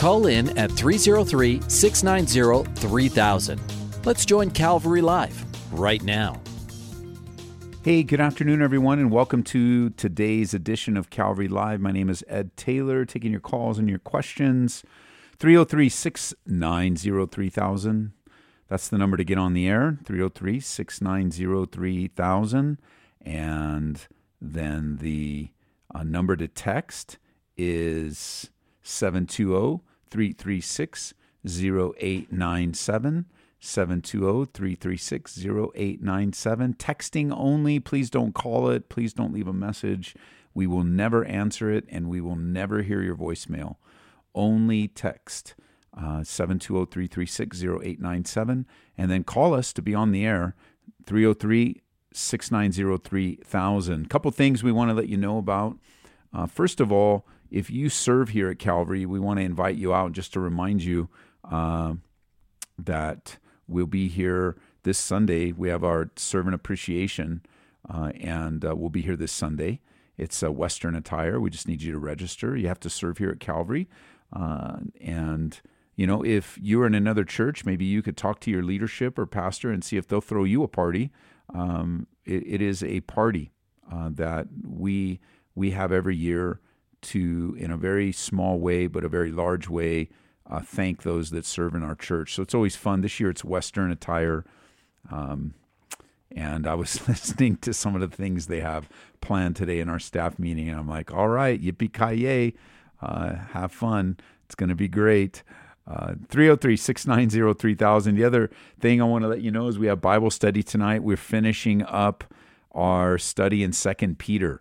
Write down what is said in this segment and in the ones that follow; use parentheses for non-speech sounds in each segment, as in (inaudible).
Call in at 303 690 3000. Let's join Calvary Live right now. Hey, good afternoon, everyone, and welcome to today's edition of Calvary Live. My name is Ed Taylor, taking your calls and your questions. 303 690 3000. That's the number to get on the air 303 690 3000. And then the uh, number to text is 720 336 0897. 720 336 0897. Texting only. Please don't call it. Please don't leave a message. We will never answer it and we will never hear your voicemail. Only text uh, 720 336 0897 and then call us to be on the air 303 690 3000. Couple things we want to let you know about. Uh, first of all, if you serve here at Calvary, we want to invite you out just to remind you uh, that we'll be here this Sunday. We have our servant appreciation, uh, and uh, we'll be here this Sunday. It's a Western attire. We just need you to register. You have to serve here at Calvary. Uh, and, you know, if you're in another church, maybe you could talk to your leadership or pastor and see if they'll throw you a party. Um, it, it is a party uh, that we we have every year to, in a very small way, but a very large way, uh, thank those that serve in our church. So it's always fun. This year it's Western attire. Um, and I was (laughs) listening to some of the things they have planned today in our staff meeting. And I'm like, all right, yippee ki uh, have fun. It's going to be great. Uh, 303 690 3000. The other thing I want to let you know is we have Bible study tonight. We're finishing up our study in Second Peter.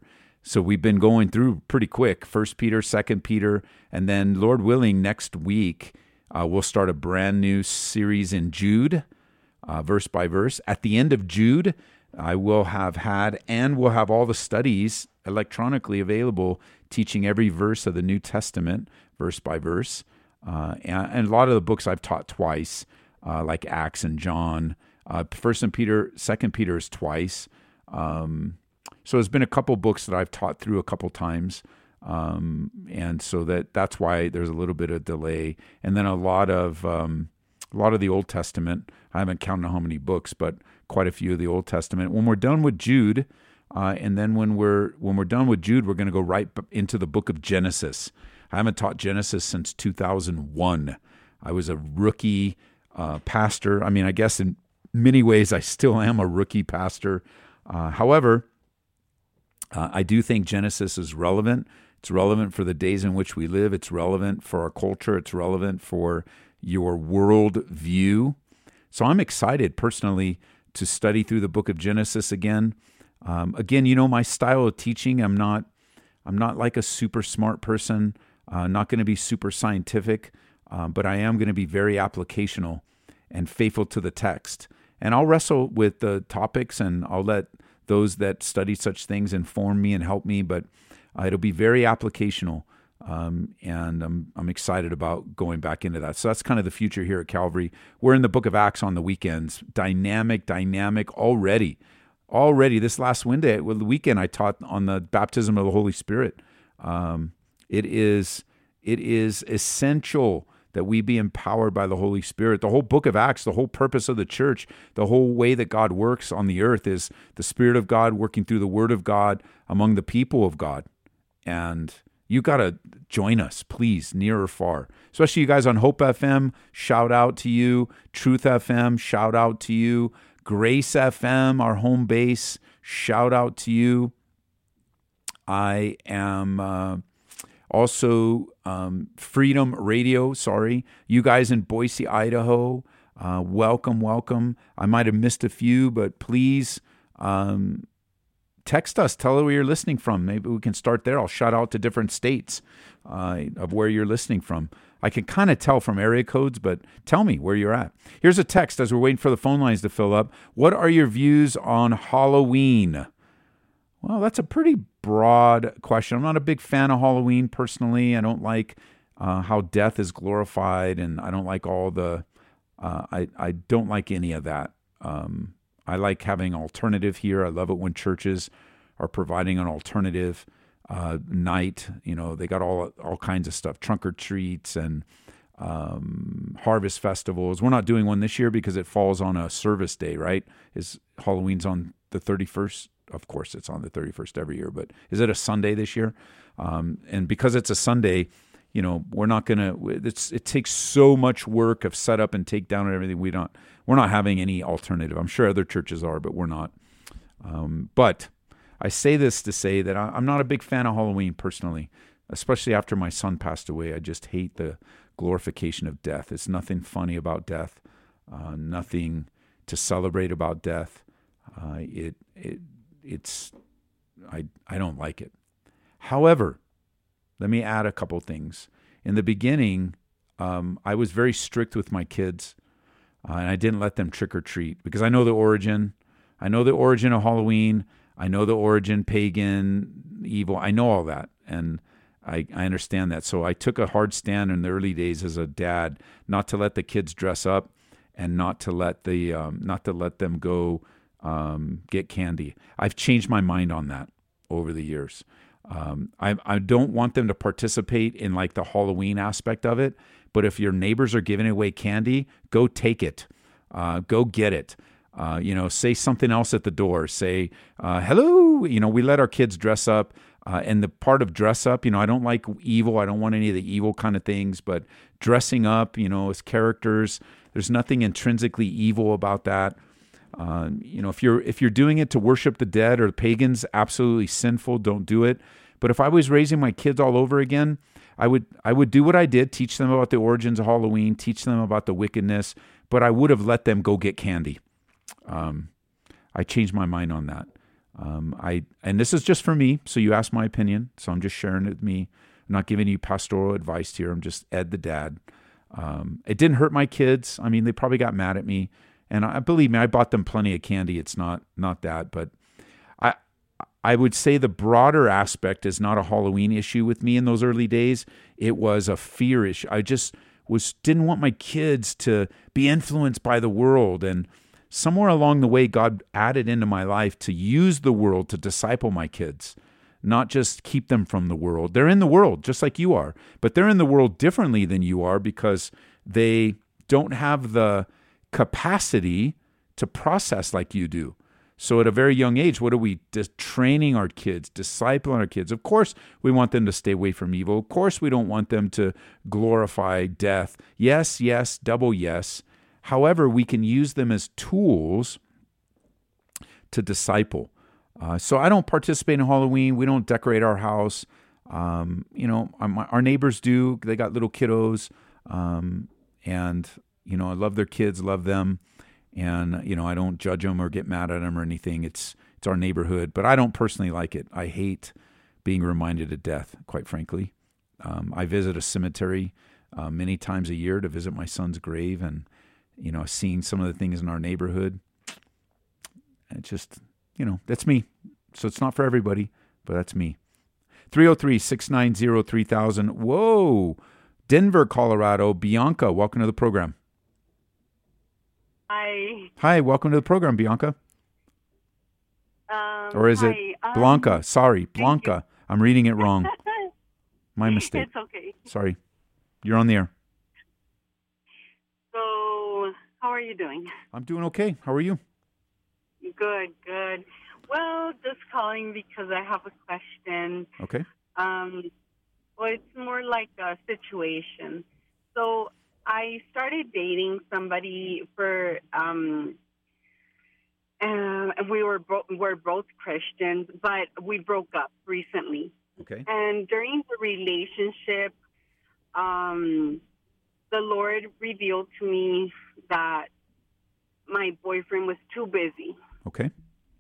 So we've been going through pretty quick. First Peter, Second Peter, and then Lord willing, next week uh, we'll start a brand new series in Jude, uh, verse by verse. At the end of Jude, I will have had and will have all the studies electronically available, teaching every verse of the New Testament, verse by verse. Uh, and, and, a lot of the books I've taught twice, uh, like Acts and John. Uh, First and Peter, Second Peter is twice. Um, so there's been a couple books that I've taught through a couple times. Um, and so that that's why there's a little bit of delay. And then a lot of um, a lot of the Old Testament. I haven't counted how many books, but quite a few of the Old Testament. When we're done with Jude, uh, and then when we're when we're done with Jude, we're going to go right into the book of Genesis. I haven't taught Genesis since 2001. I was a rookie uh, pastor. I mean, I guess in many ways I still am a rookie pastor. Uh, however, uh, I do think Genesis is relevant. It's relevant for the days in which we live. It's relevant for our culture. It's relevant for your world view. So I'm excited personally to study through the book of Genesis again. Um, again, you know my style of teaching. I'm not. I'm not like a super smart person. Uh, not going to be super scientific, um, but I am going to be very applicational and faithful to the text. And I'll wrestle with the topics, and I'll let those that study such things inform me and help me, but uh, it'll be very applicational. Um, and I'm, I'm excited about going back into that. So that's kind of the future here at Calvary. We're in the book of Acts on the weekends. Dynamic, dynamic already. Already this last Wednesday, well, the weekend I taught on the baptism of the Holy Spirit. Um, it is it is essential that we be empowered by the Holy Spirit. The whole book of Acts, the whole purpose of the church, the whole way that God works on the earth is the Spirit of God working through the Word of God among the people of God. And you got to join us, please, near or far. Especially you guys on Hope FM, shout out to you. Truth FM, shout out to you. Grace FM, our home base, shout out to you. I am. Uh, also, um, Freedom Radio, sorry. You guys in Boise, Idaho, uh, welcome, welcome. I might have missed a few, but please um, text us. Tell us where you're listening from. Maybe we can start there. I'll shout out to different states uh, of where you're listening from. I can kind of tell from area codes, but tell me where you're at. Here's a text as we're waiting for the phone lines to fill up. What are your views on Halloween? Well, that's a pretty broad question. I'm not a big fan of Halloween personally. I don't like uh, how death is glorified, and I don't like all the. Uh, I I don't like any of that. Um, I like having alternative here. I love it when churches are providing an alternative uh, night. You know, they got all all kinds of stuff, trunk or treats and um, harvest festivals. We're not doing one this year because it falls on a service day, right? Is Halloween's on the 31st? Of course, it's on the 31st every year, but is it a Sunday this year? Um, and because it's a Sunday, you know, we're not gonna. It's it takes so much work of setup and takedown and everything. We don't. We're not having any alternative. I'm sure other churches are, but we're not. Um, but I say this to say that I, I'm not a big fan of Halloween personally, especially after my son passed away. I just hate the glorification of death. It's nothing funny about death. Uh, nothing to celebrate about death. Uh, it it it's I I don't like it. However, let me add a couple things. In the beginning, um, I was very strict with my kids, uh, and I didn't let them trick or treat because I know the origin. I know the origin of Halloween. I know the origin, pagan, evil. I know all that, and I, I understand that. So I took a hard stand in the early days as a dad, not to let the kids dress up, and not to let the um, not to let them go um, get candy. I've changed my mind on that over the years. Um, I, I don't want them to participate in like the Halloween aspect of it. But if your neighbors are giving away candy, go take it. Uh, go get it. Uh, you know, say something else at the door. Say, uh, hello. You know, we let our kids dress up. Uh, and the part of dress up, you know, I don't like evil. I don't want any of the evil kind of things, but dressing up, you know, as characters, there's nothing intrinsically evil about that. Uh, you know, if you're if you're doing it to worship the dead or the pagans, absolutely sinful. Don't do it. But if I was raising my kids all over again, I would I would do what I did, teach them about the origins of Halloween, teach them about the wickedness, but I would have let them go get candy. Um, I changed my mind on that. Um, I and this is just for me, so you asked my opinion, so I'm just sharing it with me. I'm not giving you pastoral advice here. I'm just Ed the dad. Um, it didn't hurt my kids. I mean, they probably got mad at me, and I believe me, I bought them plenty of candy. It's not not that, but I I would say the broader aspect is not a Halloween issue with me in those early days. It was a fear issue. I just was didn't want my kids to be influenced by the world and somewhere along the way God added into my life to use the world to disciple my kids, not just keep them from the world. They're in the world just like you are, but they're in the world differently than you are because they don't have the capacity to process like you do. So at a very young age, what are we just training our kids, discipling our kids? Of course, we want them to stay away from evil. Of course, we don't want them to glorify death. Yes, yes, double yes. However, we can use them as tools to disciple. Uh, so I don't participate in Halloween. We don't decorate our house. Um, you know, our, our, neighbors do. They got little kiddos, um, and you know, I love their kids, love them and you know I don't judge them or get mad at them or anything. It's it's our neighborhood, but I don't personally like it. I hate being reminded of death, quite frankly. Um, I visit a cemetery uh, many times a year to visit my son's grave, and you know, seeing some of the things in our neighborhood. It just, you know, that's me. So it's not for everybody, but that's me. 303 690 3000. Whoa. Denver, Colorado. Bianca, welcome to the program. Hi. Hi, welcome to the program, Bianca. Um, or is hi. it Blanca? Um, Sorry, Blanca. I'm reading it wrong. (laughs) My mistake. It's okay. Sorry. You're on the air. So, how are you doing? I'm doing okay. How are you? Good, good. Well, just calling because I have a question. Okay. Um, well, it's more like a situation. So, I started dating somebody for um and we were bo- we're both Christians, but we broke up recently. Okay. And during the relationship, um, the Lord revealed to me that my boyfriend was too busy. Okay.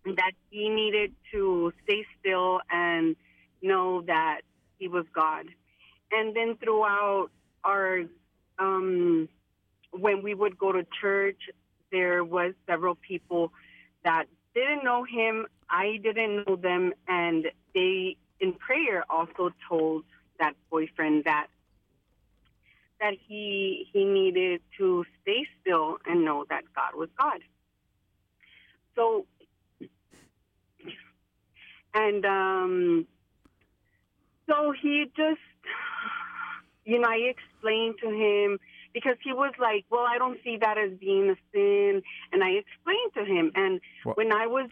that he needed to stay still and know that he was God. And then throughout our, um, when we would go to church, there was several people that didn't know him. I didn't know them, and they in prayer also told that boyfriend that that he he needed to stay still and know that God was God. So and um so he just you know, I explained to him because he was like, "Well, I don't see that as being a sin," and I explained to him. And Well- when I was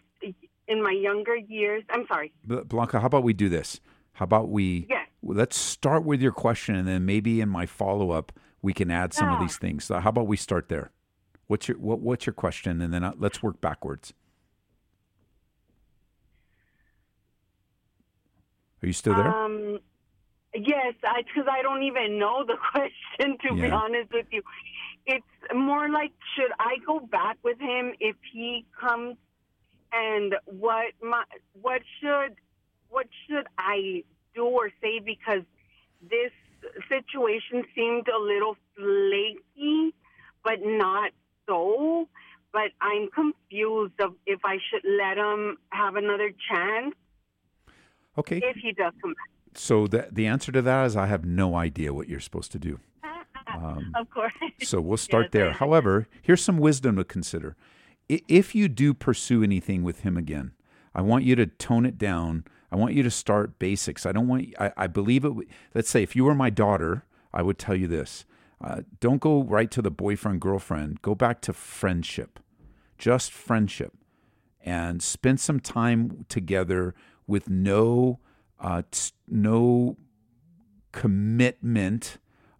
in my younger years, I'm sorry. Blanca, how about we do this? How about we Yes. let's start with your question and then maybe in my follow up we can add some of these things. So how about we start there? What's your what, what's your question and then uh, let's work backwards. Are you still there? Um, yes, because I, don't even know the (laughs) question. To be honest with you, it's more like should I go back with him if he comes, and what my what should what should I do or say because this situation seemed a little flaky, but not so. But I'm confused of if I should let him have another chance okay. if he does come back. So the the answer to that is I have no idea what you're supposed to do. Um, (laughs) Of course. So we'll start Yes, there. However, here's some wisdom to consider. I- If you do pursue anything with him again, I want you to tone it down. I want you to start basics. I don't want. I, I believe it. Let's say if you were my daughter, I would tell you this: uh, don't go right to the boyfriend girlfriend. Go back to friendship, just friendship, and spend some time together with no, uh, t- no commitment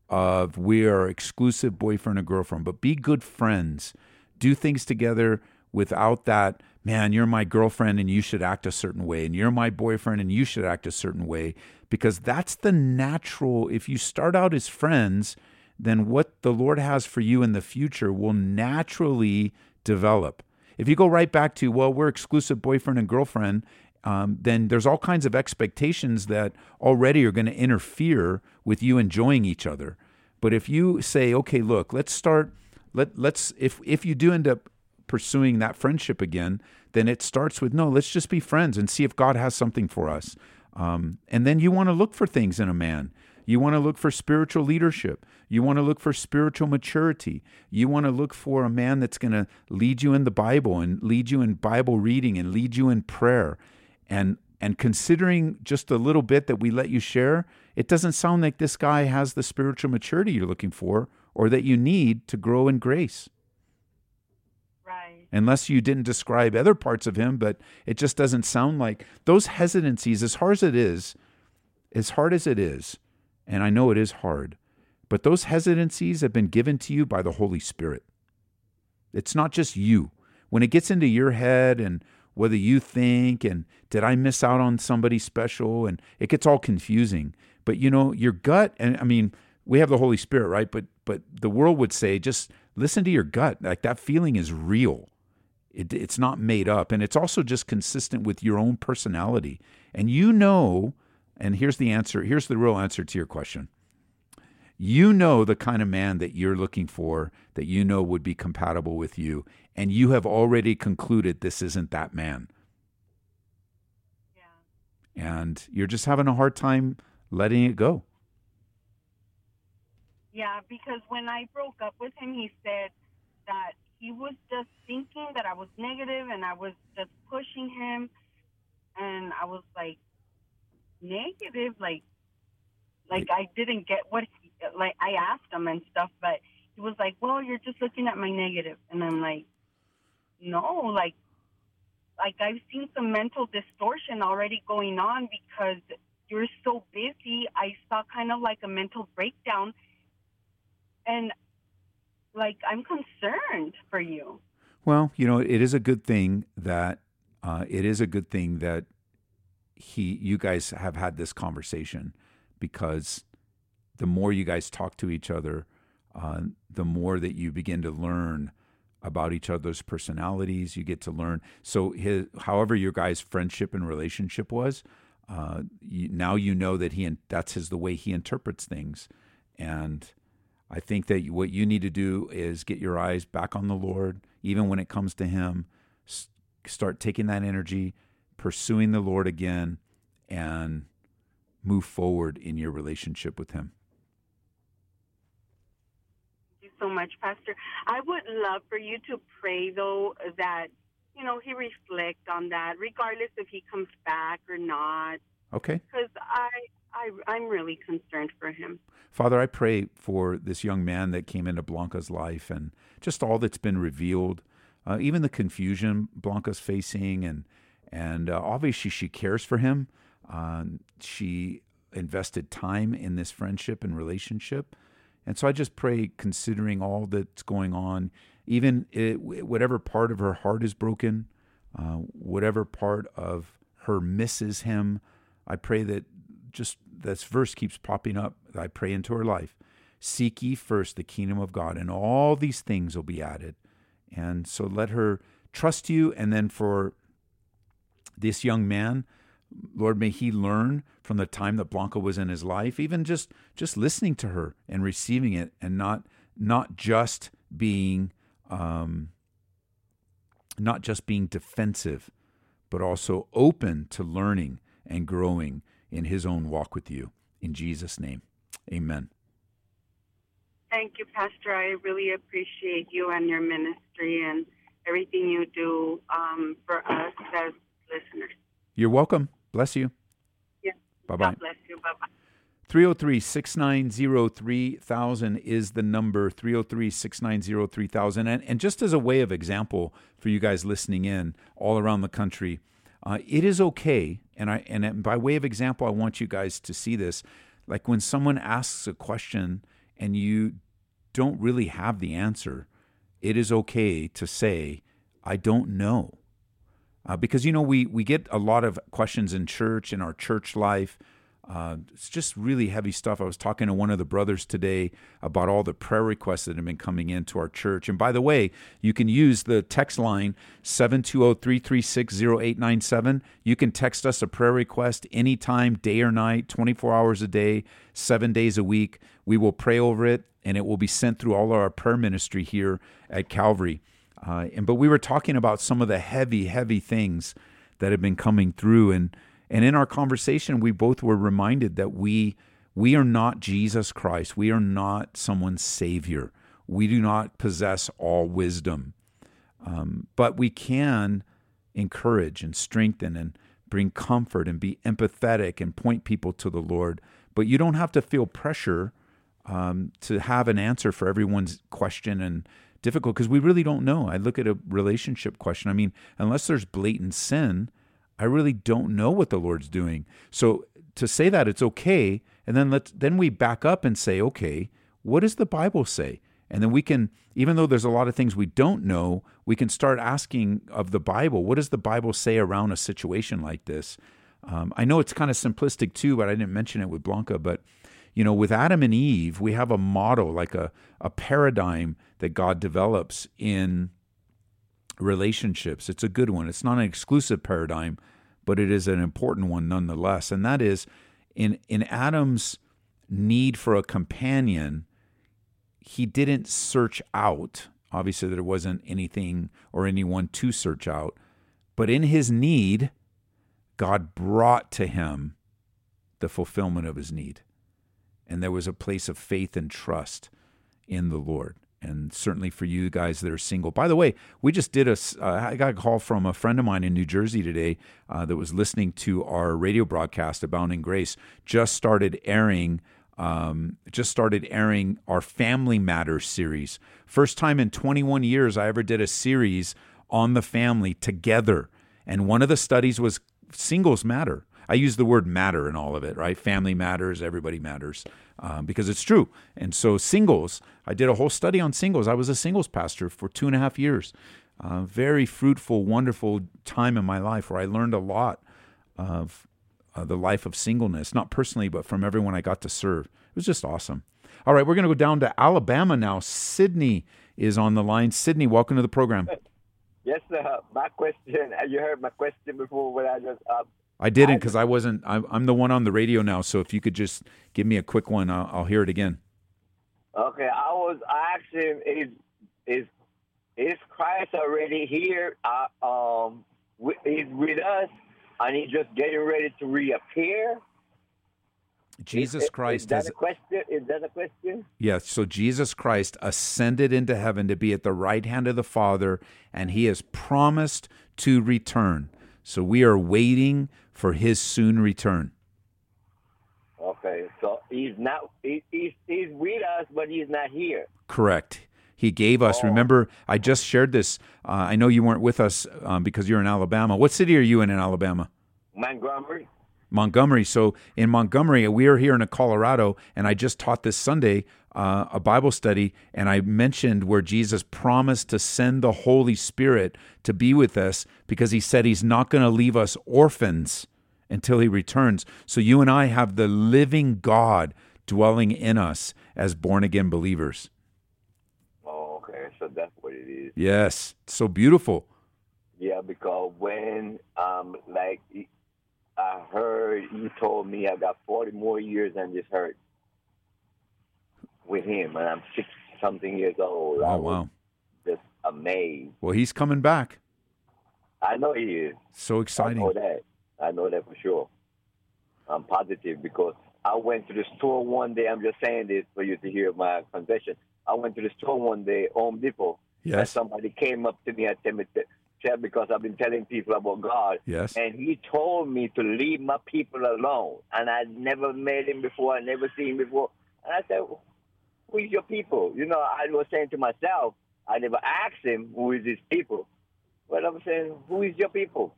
of we are exclusive boyfriend or girlfriend, but be good friends. Do things together without that, man, you're my girlfriend and you should act a certain way, and you're my boyfriend and you should act a certain way, because that's the natural. If you start out as friends, then what the Lord has for you in the future will naturally develop. If you go right back to, well, we're exclusive boyfriend and girlfriend, um, then there's all kinds of expectations that already are going to interfere with you enjoying each other. But if you say, okay, look, let's start, let let's if if you do end up pursuing that friendship again, then it starts with no, let's just be friends and see if God has something for us. Um, and then you want to look for things in a man. You want to look for spiritual leadership. You want to look for spiritual maturity. You want to look for a man that's going to lead you in the Bible and lead you in Bible reading and lead you in prayer. And and considering just a little bit that we let you share, it doesn't sound like this guy has the spiritual maturity you're looking for or that you need to grow in grace. Right. Unless you didn't describe other parts of him, but it just doesn't sound like those hesitancies, as hard as it is, as hard as it is, and I know it is hard, but those hesitancies have been given to you by the Holy Spirit. It's not just you. When it gets into your head and whether you think and did I miss out on somebody special and it gets all confusing. But you know, your gut and I mean, we have the Holy Spirit, right? But but the world would say just listen to your gut. Like that feeling is real. It, it's not made up and it's also just consistent with your own personality. And you know, and here's the answer, here's the real answer to your question you know the kind of man that you're looking for that you know would be compatible with you and you have already concluded this isn't that man Yeah. and you're just having a hard time letting it go Yeah, because when I broke up with him, he said that he was just thinking that I was negative and I was just pushing him. And I was like, negative? Like, like I didn't get what he, like I asked him and stuff, but he was like, well, you're just looking at my negative. And I'm like, no, like, like I've seen some mental distortion already going on because you're so busy. I saw kind of like a mental breakdown and like I'm concerned for you. well you know it is a good thing that uh, it is a good thing that he you guys have had this conversation because the more you guys talk to each other uh, the more that you begin to learn about each other's personalities. You get to learn. So, his, however your guys' friendship and relationship was, uh, you, now you know that he that's his the way he interprets things, and I think that what you need to do is get your eyes back on the Lord, even when it comes to Him. Start taking that energy, pursuing the Lord again, and move forward in your relationship with Him. Thank you so much, Pastor. I would love for you to pray, though, that you know he reflect on that, regardless if he comes back or not. Okay. Because I I, I'm really concerned for him. Father, I pray for this young man that came into Blanca's life and just all that's been revealed, uh, even the confusion Blanca's facing, and and uh, obviously she cares for him. Uh, she invested time in this friendship and relationship, and so I just pray, considering all that's going on, even it, whatever part of her heart is broken, uh, whatever part of her misses him, I pray that just this verse keeps popping up. I pray into her life. Seek ye first the kingdom of God, and all these things will be added. And so let her trust you. And then for this young man, Lord, may he learn from the time that Blanca was in his life, even just just listening to her and receiving it, and not not just being um, not just being defensive, but also open to learning and growing in his own walk with you. In Jesus' name, amen. Thank you, Pastor. I really appreciate you and your ministry and everything you do um, for us as listeners. You're welcome. Bless you. Yeah. Bye bye. bless you. Bye bye. 303 690 3000 is the number 303 690 3000. And just as a way of example for you guys listening in all around the country, uh, it is okay, and I and by way of example, I want you guys to see this. Like when someone asks a question and you don't really have the answer, it is okay to say, "I don't know," uh, because you know we we get a lot of questions in church in our church life uh, it's just really heavy stuff. I was talking to one of the brothers today about all the prayer requests that have been coming into our church. And by the way, you can use the text line 720 336 0897. You can text us a prayer request anytime, day or night, 24 hours a day, seven days a week. We will pray over it, and it will be sent through all our prayer ministry here at Calvary. Uh, and but we were talking about some of the heavy, heavy things that have been coming through, and and in our conversation, we both were reminded that we we are not Jesus Christ. We are not someone's savior. We do not possess all wisdom, um, but we can encourage and strengthen and bring comfort and be empathetic and point people to the Lord. But you don't have to feel pressure um, to have an answer for everyone's question and difficult because we really don't know. I look at a relationship question. I mean, unless there's blatant sin, I really don't know what the Lord's doing. So to say that it's okay, and then let then we back up and say, okay, what does the Bible say? And then we can, even though there's a lot of things we don't know, we can start asking of the Bible, what does the Bible say around a situation like this? Um, I know it's kind of simplistic too, but I didn't mention it with Blanca. But you know, with Adam and Eve, we have a model, like a, a paradigm that God develops in relationships. It's a good one. It's not an exclusive paradigm, but it is an important one nonetheless. And that is in in Adam's need for a companion, he didn't search out. Obviously, there wasn't anything or anyone to search out. But in his need, God brought to him the fulfillment of his need. And there was a place of faith and trust in the Lord and certainly for you guys that are single. By the way, we just did a. Uh, I got a call from a friend of mine in New Jersey today uh, that was listening to our radio broadcast, Abounding Grace. Just started airing. Um, just started airing our Family Matters series. First time in 21 years I ever did a series on the family together, and one of the studies was singles matter. I use the word matter in all of it, right? Family matters, everybody matters, um, because it's true. And so, singles, I did a whole study on singles. I was a singles pastor for two and a half years. Uh, very fruitful, wonderful time in my life where I learned a lot of uh, the life of singleness, not personally, but from everyone I got to serve. It was just awesome. All right, we're going to go down to Alabama now. Sydney is on the line. Sydney, welcome to the program. Yes, sir. My question. You heard my question before when I just. Uh, I didn't because I wasn't. I'm, I'm the one on the radio now. So if you could just give me a quick one, I'll, I'll hear it again. Okay, I was asking is is is Christ already here? Uh, um, he's with us, and he's just getting ready to reappear. Jesus is, Christ is that has a question? Is that a question? Yes, so Jesus Christ ascended into heaven to be at the right hand of the Father, and he has promised to return. So we are waiting for his soon return. Okay, so he's not he, he's he's with us, but he's not here. Correct. He gave us. Oh. Remember, I just shared this. Uh, I know you weren't with us um, because you're in Alabama. What city are you in in Alabama? Montgomery. Montgomery. So in Montgomery, we are here in Colorado, and I just taught this Sunday uh, a Bible study, and I mentioned where Jesus promised to send the Holy Spirit to be with us because he said he's not going to leave us orphans until he returns. So you and I have the living God dwelling in us as born again believers. Oh, okay, so that's what it is. Yes, so beautiful. Yeah, because when um like I heard you told me I got forty more years than this hurt with him, and I'm six something years old. Oh was wow. just amazed. Well, he's coming back. I know he is. So exciting. I know that. I know that for sure. I'm positive because I went to the store one day. I'm just saying this for you to hear my confession. I went to the store one day, Home Depot, and Yes. somebody came up to me and said because I've been telling people about God, Yes. and he told me to leave my people alone. And I'd never met him before. I'd never seen him before. And I said, "Who is your people?" You know, I was saying to myself, I never asked him who is his people, but I'm saying, "Who is your people?"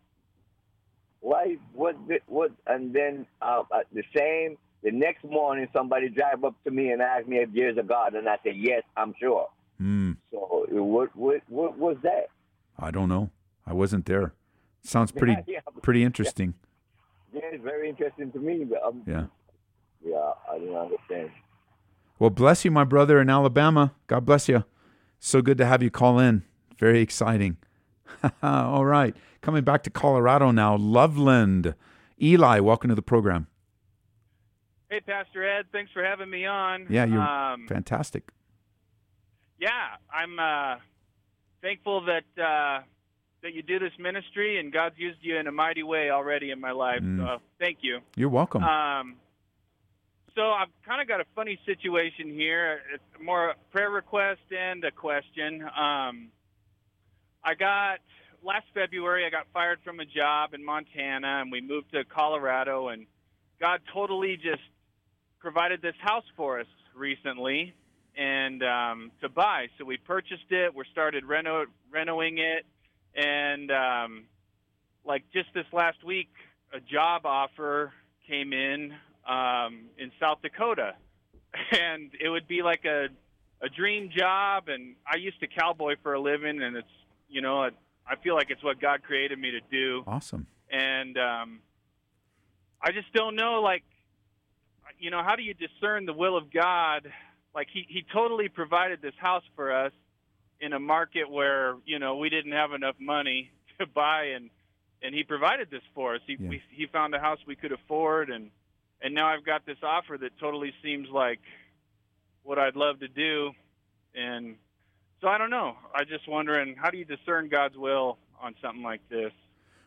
Why? What? What? And then uh, at the same, the next morning, somebody drive up to me and asked me if there's a God, and I said, "Yes, I'm sure." Hmm. So what? What? What was that? I don't know. I wasn't there. Sounds (laughs) pretty Yeah. pretty interesting. Yeah, it's very interesting to me. But um, Yeah. yeah, I didn't understand. Well, bless you, my brother in Alabama. God bless you. So good to have you call in. Very exciting. (laughs) All right. Coming back to Colorado now. Loveland. Eli, welcome to the program. Hey, Pastor Ed, thanks for having me on. Yeah, you're um, fantastic. yeah, I'm uh, thankful that uh, that you do this ministry, and God's used you in a mighty way already in my life. Mm. So thank you. You're welcome. Um, so I've kind of got a funny situation here. It's more a prayer request and a question. Um, I got last February. I got fired from a job in Montana, and we moved to Colorado. And God totally just provided this house for us recently, and um, to buy. So we purchased it. We started reno renoing it, and um, like just this last week, a job offer came in um, in South Dakota, (laughs) and it would be like a a dream job. And I used to cowboy for a living, and it's you know it, I feel like it's what God created me to do, awesome. and um, I just don't know like you know how do you discern the will of God? Like he he totally provided this house for us in a market where you know we didn't have enough money (laughs) to buy and and he provided this for us. He Yeah. we, he found a house we could afford and and now I've got this offer that totally seems like what I'd love to do and so I don't know. I just wondering how do you discern God's will on something like this?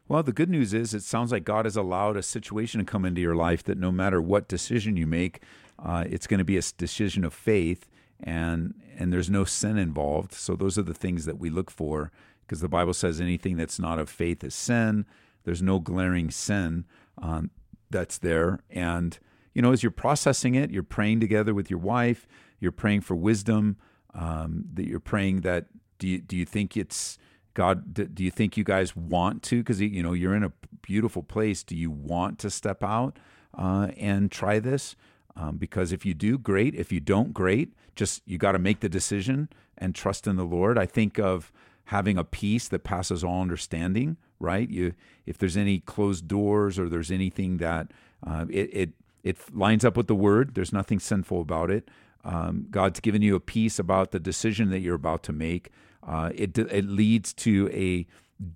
Well, the good news is it sounds like God has allowed a situation to come into your life that no matter what decision you make, uh, it's going to be a decision of faith, and and there's no sin involved. So those are the things that we look for, because the Bible says anything that's not of faith is sin. There's no glaring sin um, that's there, and you know as you're processing it, you're praying together with your wife. You're praying for wisdom. Um, that you're praying that do you do you think it's God, do you think you guys want to? Because you know you're in a beautiful place. Do you want to step out uh, and try this? Um, because if you do, great. If you don't, great. Just you got to make the decision and trust in the Lord. I think of having a peace that passes all understanding. Right? You, if there's any closed doors or there's anything that uh, it, it it lines up with the Word, there's nothing sinful about it. Um, God's given you a peace about the decision that you're about to make. Uh, it it leads to a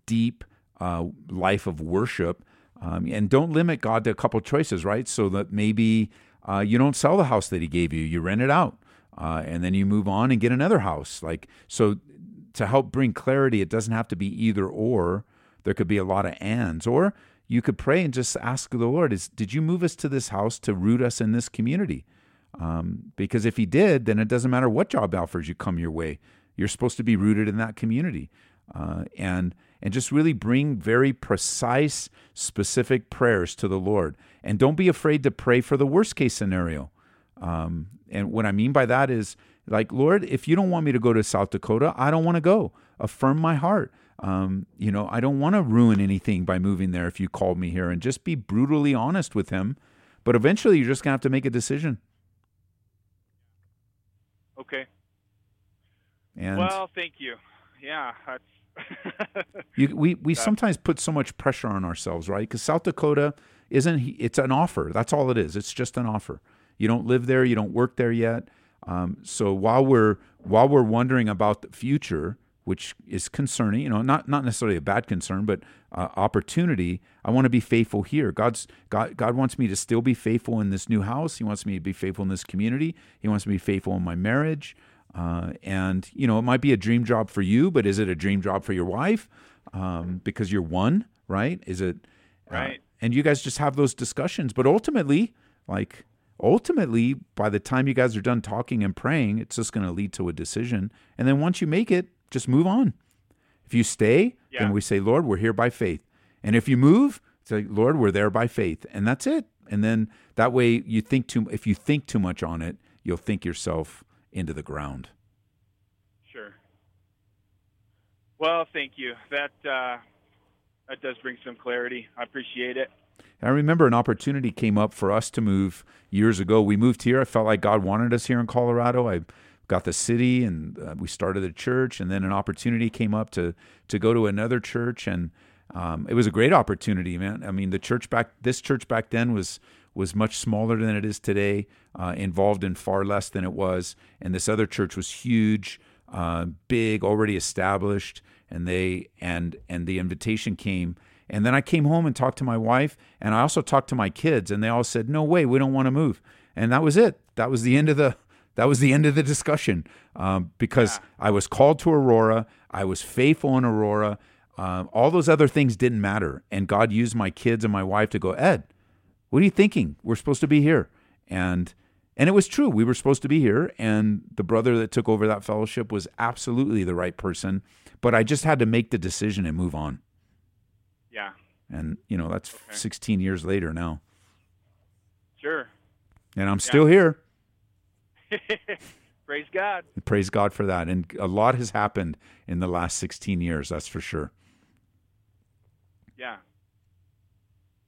deep uh, life of worship, um, and don't limit God to a couple choices, right? So that maybe uh, you don't sell the house that He gave you, you rent it out, uh, and then you move on and get another house. Like so, to help bring clarity, it doesn't have to be either or. There could be a lot of ands, or you could pray and just ask the Lord: Is did you move us to this house to root us in this community? Um, because if He did, then it doesn't matter what job offers you come your way. You're supposed to be rooted in that community, uh, and and just really bring very precise, specific prayers to the Lord. And don't be afraid to pray for the worst case scenario. Um, and what I mean by that is, like, Lord, if you don't want me to go to South Dakota, I don't want to go. Affirm my heart. Um, you know, I don't want to ruin anything by moving there if you called me here and just be brutally honest with him. But eventually, you're just going to have to make a decision. Okay. And well, thank you. Yeah, that's you, we we sometimes put so much pressure on ourselves, right? Because South Dakota isn't. It's an offer. That's all it is. It's just an offer. You don't live there. You don't work there yet. Um, so while we're while we're wondering about the future, which is concerning, you know, not not necessarily a bad concern, but uh, opportunity. I want to be faithful here. God's God. God wants me to still be faithful in this new house. He wants me to be faithful in this community. He wants me to be faithful in my marriage. Uh, and you know, it might be a dream job for you, but is it a dream job for your wife? Um, because you're one, right? Is it uh, right? And you guys just have those discussions. But ultimately, like ultimately, by the time you guys are done talking and praying, it's just going to lead to a decision. And then once you make it, just move on. If you stay, yeah. then we say, Lord, we're here by faith. And if you move, say, Lord, we're there by faith. And that's it. And then that way you think too if you think too much on it, you'll think yourself into the ground. Sure. Well, thank you. That uh, that does bring some clarity. I appreciate it. I remember an opportunity came up for us to move years ago. We moved here. I felt like God wanted us here in Colorado. I got the city and uh, we started a church and then an opportunity came up to to go to another church and um, it was a great opportunity man i mean the church back this church back then was was much smaller than it is today uh, involved in far less than it was and this other church was huge uh, big already established and they and and the invitation came and then i came home and talked to my wife and i also talked to my kids and they all said no way we don't want to move and that was it that was the end of the that was the end of the discussion um, because Yeah. I was called to Aurora. I was faithful in Aurora. Um, all those other things didn't matter. And God used my kids and my wife to go, Ed, what are you thinking? We're supposed to be here. And and it was true. We were supposed to be here. And the brother that took over that fellowship was absolutely the right person. But I just had to make the decision and move on. Yeah. And, you know, that's Okay. 16 years later now. Sure. And I'm still here. (laughs) Praise God. Praise God for that. And a lot has happened in the last 16 years, that's for sure. Yeah.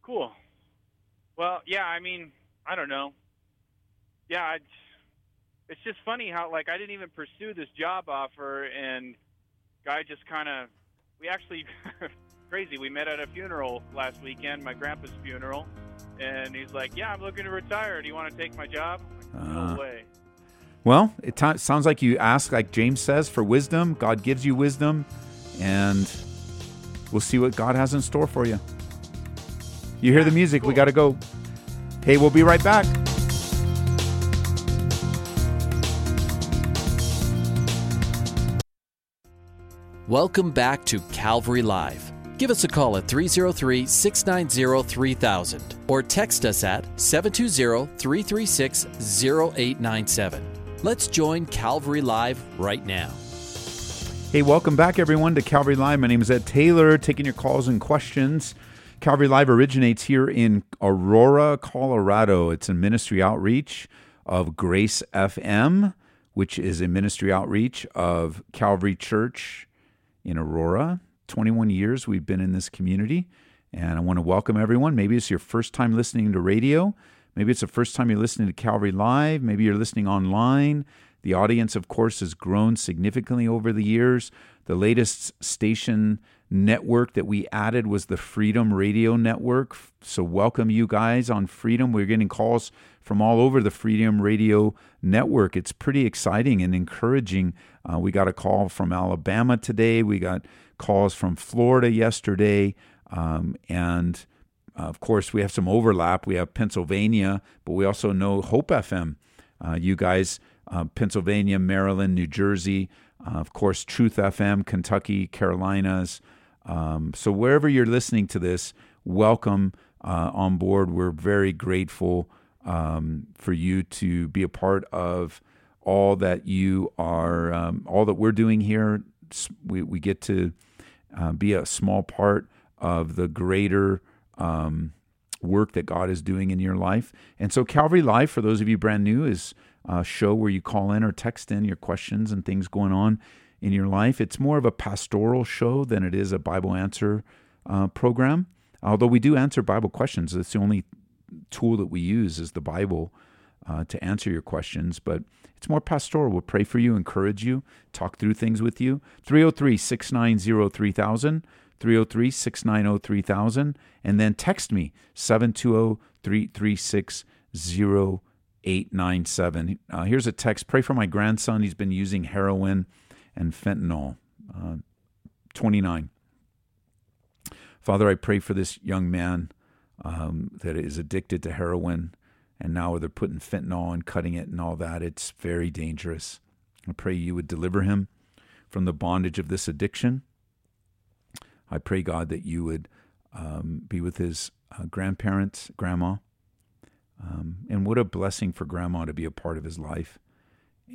Cool. Well, yeah, I mean, I don't know. Yeah, I, it's just funny how like I didn't even pursue this job offer and guy just kind of we actually (laughs) crazy. We met at a funeral last weekend, my grandpa's funeral, and he's like, "Yeah, I'm looking to retire. Do you want to take my job?" Like, Uh. no way. Well, it t- sounds like you ask, like James says, for wisdom. God gives you wisdom, and we'll see what God has in store for you. You hear the music. We got to go. Hey, we'll be right back. Welcome back to Calvary Live. Give us a call at 303 690 3000 or text us at 720 336 0897. Let's join Calvary Live right now. Hey, welcome back, everyone, to Calvary Live. My name is Ed Taylor, taking your calls and questions. Calvary Live originates here in Aurora, Colorado. It's a ministry outreach of Grace FM, which is a ministry outreach of Calvary Church in Aurora. 21 years we've been in this community, and I want to welcome everyone. Maybe it's your first time listening to radio. Maybe it's the first time you're listening to Calvary Live. Maybe you're listening online. The audience, of course, has grown significantly over the years. The latest station network that we added was the Freedom Radio Network. So, welcome you guys on Freedom. We're getting calls from all over the Freedom Radio Network. It's pretty exciting and encouraging. Uh, we got a call from Alabama today, we got calls from Florida yesterday, um, and uh, of course, we have some overlap. We have Pennsylvania, but we also know Hope FM. Uh, you guys, uh, Pennsylvania, Maryland, New Jersey, uh, of course, Truth FM, Kentucky, Carolinas. Um, so wherever you're listening to this, welcome uh, on board. We're very grateful um, for you to be a part of all that you are, um, all that we're doing here. We, we get to uh, be a small part of the greater um, work that God is doing in your life. And so, Calvary Live, for those of you brand new, is a show where you call in or text in your questions and things going on in your life. It's more of a pastoral show than it is a Bible answer uh, program. Although we do answer Bible questions, that's the only tool that we use is the Bible uh, to answer your questions. But it's more pastoral. We'll pray for you, encourage you, talk through things with you. 303 690 3000. 303 690 3000. And then text me 720 336 0897. Uh, here's a text Pray for my grandson. He's been using heroin and fentanyl. Uh, 29. Father, I pray for this young man um, that is addicted to heroin, and now they're putting fentanyl and cutting it and all that. It's very dangerous. I pray you would deliver him from the bondage of this addiction. I pray, God, that you would um, be with his uh, grandparents, grandma. Um, and what a blessing for grandma to be a part of his life.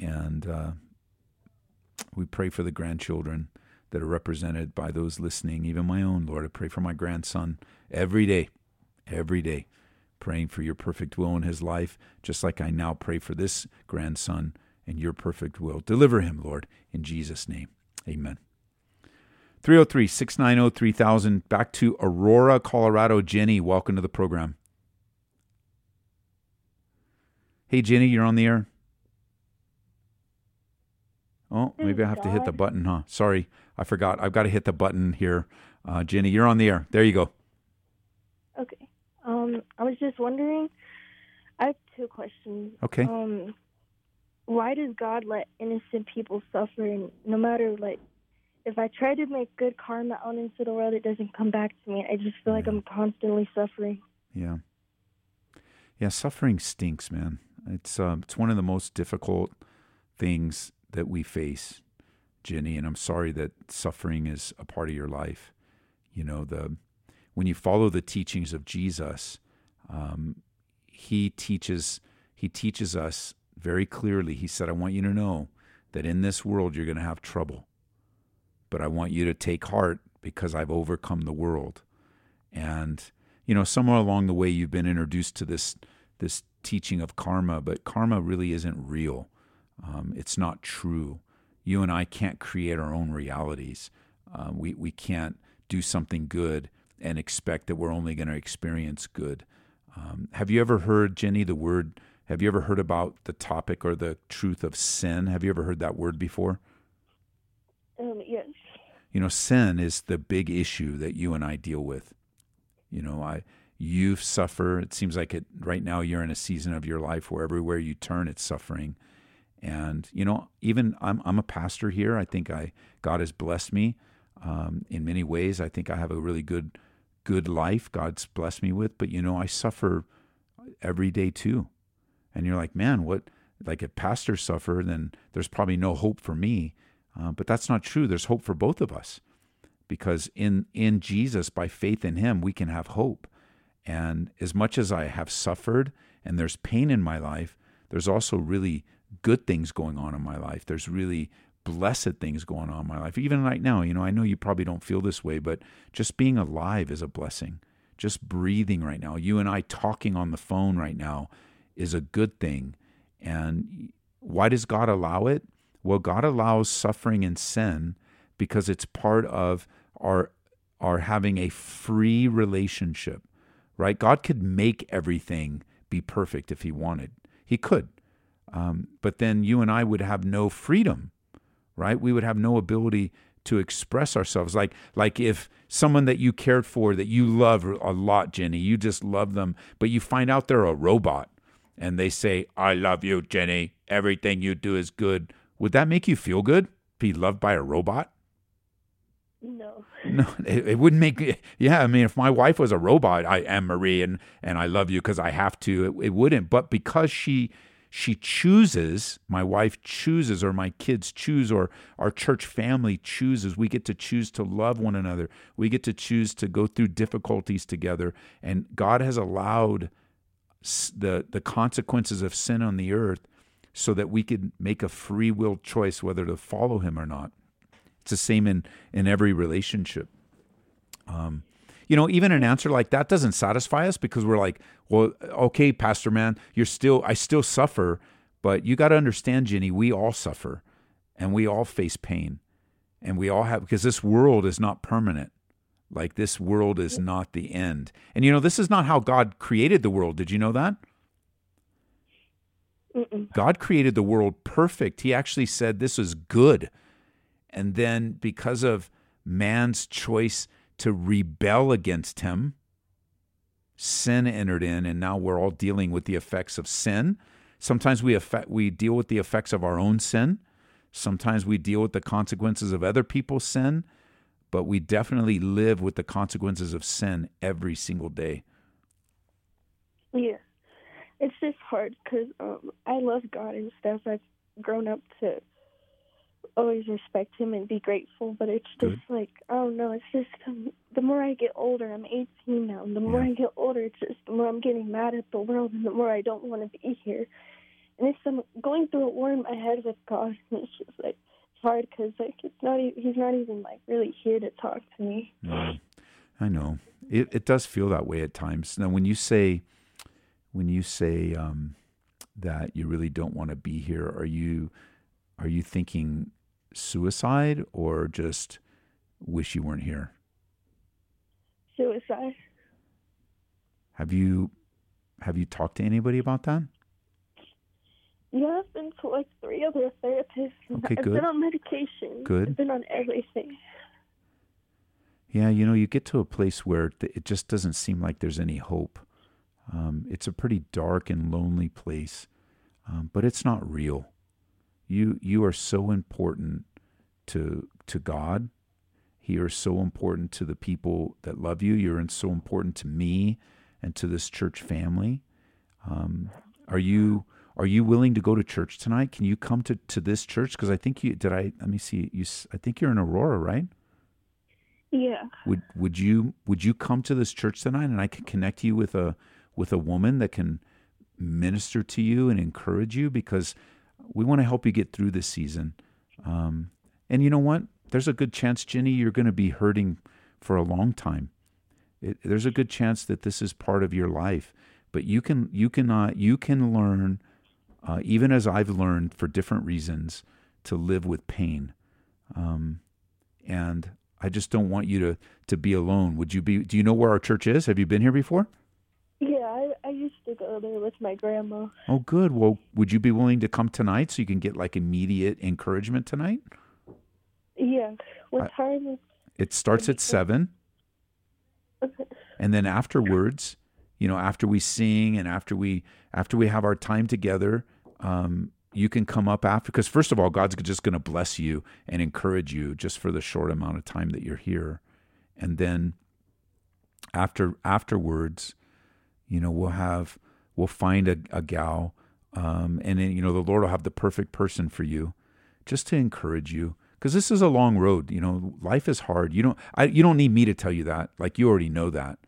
And uh, we pray for the grandchildren that are represented by those listening, even my own, Lord. I pray for my grandson every day, every day, praying for your perfect will in his life, just like I now pray for this grandson and your perfect will. Deliver him, Lord, in Jesus' name. Amen. 303 690 3000. Back to Aurora, Colorado. Jenny, welcome to the program. Hey, Jenny, you're on the air. Oh, maybe I have to hit the button, huh? Sorry, I forgot. I've got to hit the button here. Uh, Jenny, you're on the air. There you go. Okay. Um, I was just wondering. I have two questions. Okay. Um, why does God let innocent people suffer, and no matter like if I try to make good karma out into the world, it doesn't come back to me. I just feel like I'm constantly suffering. Yeah. Yeah, suffering stinks, man. It's um, it's one of the most difficult things that we face, Jenny. And I'm sorry that suffering is a part of your life. You know, the when you follow the teachings of Jesus, um, he teaches he teaches us very clearly. He said, "I want you to know that in this world you're going to have trouble." but I want you to take heart because I've overcome the world. And you know, somewhere along the way you've been introduced to this this teaching of karma, but karma really isn't real. Um, it's not true. You and I can't create our own realities. Uh, we we can't do something good and expect that we're only going to experience good. Um, have you ever heard, Jenny, the word? Have you ever heard about the topic or the truth of sin? Have you ever heard that word before? Um, yes you know, sin is the big issue that you and I deal with. You know, I you suffer. It seems like it right now you're in a season of your life where everywhere you turn it's suffering. And you know, even I'm I'm a pastor here. I think I God has blessed me um, in many ways. I think I have a really good good life God's blessed me with. But you know, I suffer every day too. And you're like, man, what? Like if pastors suffer, then there's probably no hope for me. Uh, but that's not true. There's hope for both of us because in, in Jesus, by faith in Him, we can have hope. And as much as I have suffered and there's pain in my life, there's also really good things going on in my life. There's really blessed things going on in my life. Even right now, you know, I know you probably don't feel this way, but just being alive is a blessing. Just breathing right now, you and I talking on the phone right now is a good thing. And why does God allow it? Well, God allows suffering and sin because it's part of our our having a free relationship, right? God could make everything be perfect if He wanted. He could, um, but then you and I would have no freedom, right? We would have no ability to express ourselves. Like like if someone that you cared for that you love a lot jenny you just love them but you find out they're a robot and they say i love you jenny. Everything you do is good. Would that make you feel good? Be loved by a robot? No. no it, it wouldn't make yeah i mean if my wife was a robot i am marie and and i love you because i have to it, it wouldn't. But because she she chooses, my wife chooses, or my kids choose, or our church family chooses. We get to choose to love one another. We get to choose to go through difficulties together. And God has allowed the, the consequences of sin on the earth so that we could make a free will choice whether to follow Him or not. It's the same in, in every relationship. Um, you know, even an answer like that doesn't satisfy us because we're like, well, okay, Pastor man, you're still, I still suffer, but you got to understand, Jenny, we all suffer and we all face pain and we all have, because this world is not permanent. Like this world is not the end. And you know, this is not how God created the world. Did you know that? Mm-mm. God created the world perfect. He actually said this is good. And then because of man's choice to rebel against him. Sin entered in, and now we're all dealing with the effects of sin. Sometimes we affect, we deal with the effects of our own sin. Sometimes we deal with the consequences of other people's sin, but we definitely live with the consequences of sin every single day. Yeah, it's just hard because um, I love God and stuff. I've grown up to always respect him and be grateful, but it's just Good. like, oh no, it's just um, the more I get older, I'm 18 now, and the more Yeah. I get older, it's just the more I'm getting mad at the world and the more I don't want to be here. And it's I'm going through a war in my head with God, and (laughs) it's just like, it's hard because like it's not, e- he's not even like really here to talk to me. I know it. It does feel that way at times. Now, when you say, when you say um, that you really don't want to be here, are you, are you thinking suicide or just wish you weren't here? Suicide. Have you, have you talked to anybody about that? Yeah, I've been to like three other therapists. Okay, I've good. been on medication. Good. I've been on everything. Yeah, you know, you get to a place where it just doesn't seem like there's any hope. Um, it's a pretty dark and lonely place, um, but it's not real. You you are so important to to God. He is so important to the people that love you. You're in- so important to me and to this church family. Um, are you are you willing to go to church tonight? Can you come to, to this church? Because I think you did. I let me see. You I think you're in Aurora, right? Yeah. Would would you would you come to this church tonight and I can connect you with a with a woman that can minister to you and encourage you because we want to help you get through this season. Um, and you know what? There's a good chance, Jenny, you're going to be hurting for a long time. It, there's a good chance that this is part of your life, but you can you can uh, you can learn, uh, even as I've learned for different reasons, to live with pain. Um, and I just don't want you to to be alone. Would you be? Do you know where our church is? Have you been here before? Yeah, I, I used to go there with my grandma. Oh, good. Well, would you be willing to come tonight so you can get like immediate encouragement tonight? Yeah. What I- time is It starts at seven, okay. and then afterwards, you know, after we sing and after we after we have our time together, um, you can come up after. Because first of all, God's just going to bless you and encourage you just for the short amount of time that you're here, and then after afterwards, you know, we'll have we'll find a, a gal, um, and then you know the Lord will have the perfect person for you, just to encourage you. Because this is a long road, you know. Life is hard. You don't. I, you don't need me to tell you that. Like you already know that.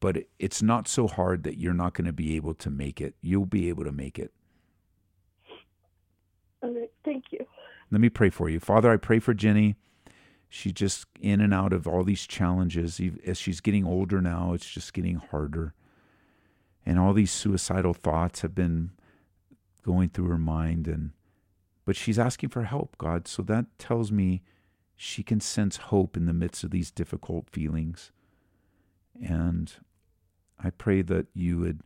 But it- it's not so hard that you're not going to be able to make it. You'll be able to make it. Okay, thank you. Let me pray for you. Father, I pray for Jenny. She's just in and out of all these challenges. As she's getting older now, it's just getting harder. And all these suicidal thoughts have been going through her mind and but she's asking for help, God. So that tells me she can sense hope in the midst of these difficult feelings. And I pray that you would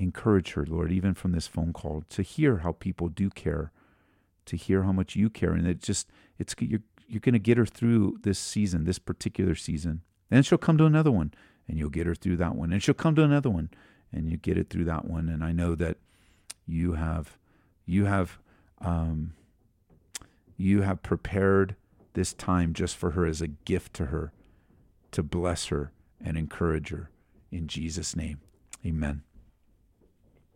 encourage her, Lord, even from this phone call, to hear how people do care to hear how much you care and it just it's you're you're going to get her through this season, this particular season. Then she'll come to another one and you'll get her through that one. And she'll come to another one and you get it through that one. And I know that you have you have um, you have prepared this time just for her as a gift to her to bless her and encourage her in Jesus' name. Amen.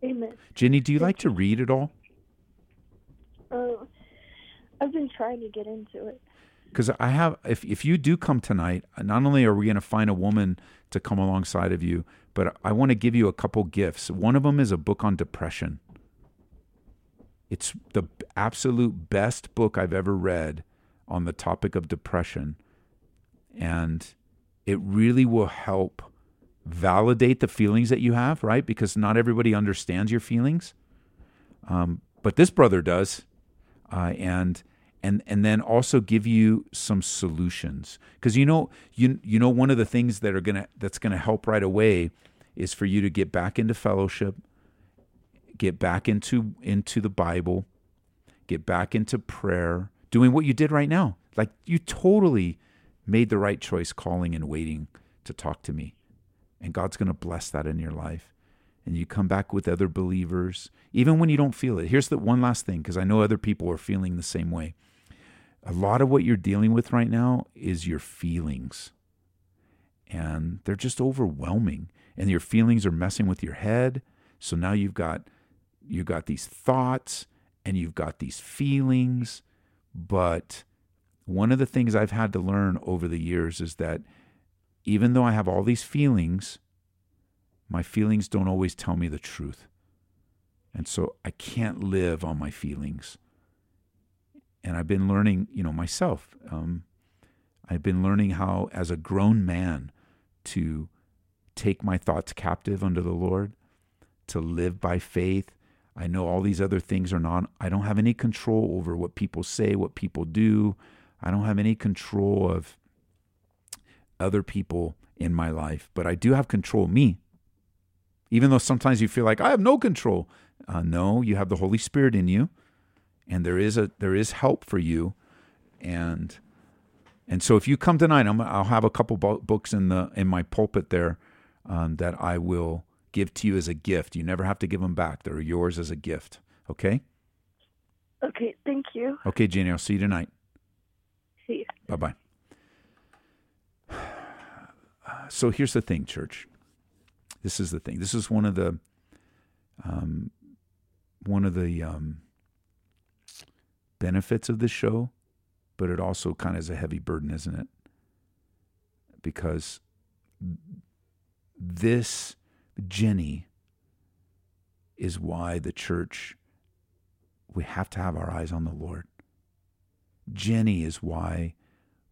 Amen. Jenny, do you like to read at all? Uh, I've been trying to get into it. Because I have, if if you do come tonight, not only are we going to find a woman to come alongside of you, but I want to give you a couple gifts. One of them is a book on depression. It's the absolute best book I've ever read on the topic of depression, and it really will help validate the feelings that you have, right? Because not everybody understands your feelings, um, but this brother does, uh, and and and then also give you some solutions because you know you you know one of the things that are gonna that's gonna help right away is for you to get back into fellowship, get back into into the Bible, get back into prayer, doing what you did right now. Like you totally made the right choice calling and waiting to talk to me. And God's going to bless that in your life. And you come back with other believers, even when you don't feel it. Here's the one last thing, because I know other people are feeling the same way. A lot of what you're dealing with right now is your feelings. And they're just overwhelming. And your feelings are messing with your head. So now you've got you've got these thoughts and you've got these feelings. But one of the things I've had to learn over the years is that even though I have all these feelings, my feelings don't always tell me the truth. And so I can't live on my feelings. And I've been learning, you know, myself. Um, I've been learning how, as a grown man, to take my thoughts captive under the Lord, to live by faith. I know all these other things are not, I don't have any control over what people say, what people do. I don't have any control of other people in my life, but I do have control me. Even though sometimes you feel like I have no control. Uh, no, you have the Holy Spirit in you, and there is a there is help for you, and and so if you come tonight, i will have a couple books in the in my pulpit there um, that I will give to you as a gift. You never have to give them back; they're yours as a gift. Okay. Okay. Thank you. Okay, Jenny. I'll see you tonight. See you. Bye bye. (sighs) So here's the thing, church. This is the thing. This is one of the um, one of the um, benefits of the show, but it also kind of is a heavy burden, isn't it? Because this Jenny is why the church we have to have our eyes on the Lord. Jenny is why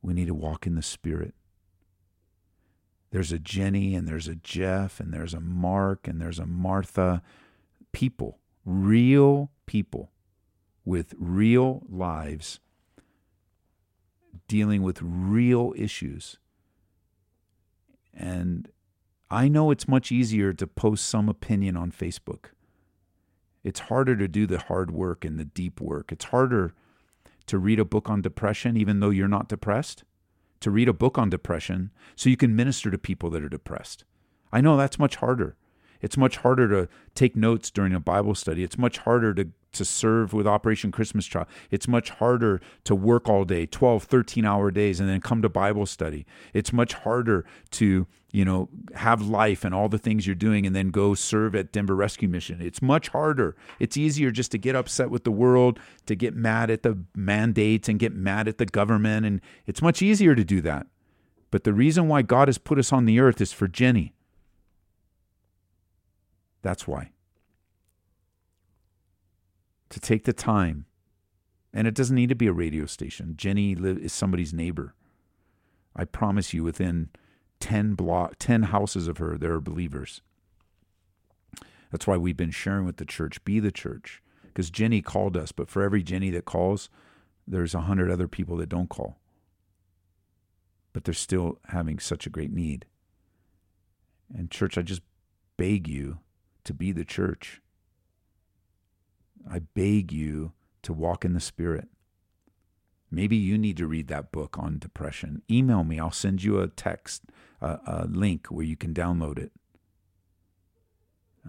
we need to walk in the Spirit. There's a Jenny and there's a Jeff and there's a Mark and there's a Martha. People, real people with real lives dealing with real issues. And I know it's much easier to post some opinion on Facebook. It's harder to do the hard work and the deep work. It's harder to read a book on depression, even though you're not depressed, to read a book on depression so you can minister to people that are depressed. I know that's much harder. It's much harder to take notes during a Bible study. It's much harder to, to serve with Operation Christmas Child. It's much harder to work all day, 12, 13 hour days, and then come to Bible study. It's much harder to, you know, have life and all the things you're doing and then go serve at Denver Rescue Mission. It's much harder. It's easier just to get upset with the world, to get mad at the mandates and get mad at the government. And it's much easier to do that. But the reason why God has put us on the earth is for Jenny. That's why. To take the time, and it doesn't need to be a radio station. Jenny is somebody's neighbor. I promise you, within 10 block 10 houses of her there are believers that's why we've been sharing with the church be the church because jenny called us but for every jenny that calls there's a hundred other people that don't call but they're still having such a great need and church i just beg you to be the church. I beg you to walk in the Spirit. Maybe you need to read that book on depression. Email me. I'll send you a text, uh, a link where you can download it.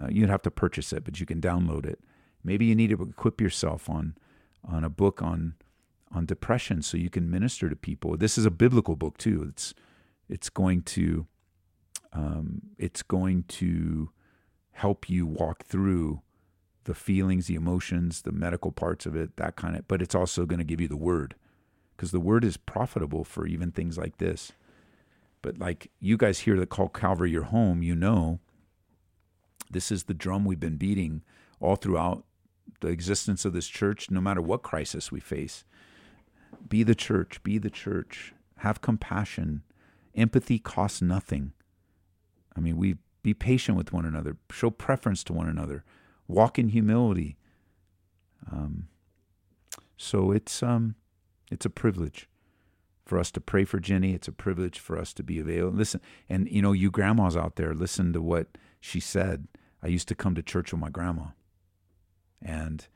Uh, you'd have to purchase it, but you can download it. Maybe you need to equip yourself on on a book on on depression so you can minister to people. This is a biblical book too. It's it's going to um, it's going to help you walk through the feelings, the emotions, the medical parts of it, that kind of. But it's also going to give you the word because the word is profitable for even things like this. But like you guys here that call Calvary your home, you know, this is the drum we've been beating all throughout the existence of this church, no matter what crisis we face. Be the church, be the church. Have compassion. Empathy costs nothing. I mean, we be patient with one another, show preference to one another, walk in humility. Um, so it's um, it's a privilege for us to pray for Jenny. It's a privilege for us to be available. Listen, and you know, you grandmas out there, listen to what she said. I used to come to church with my grandma, and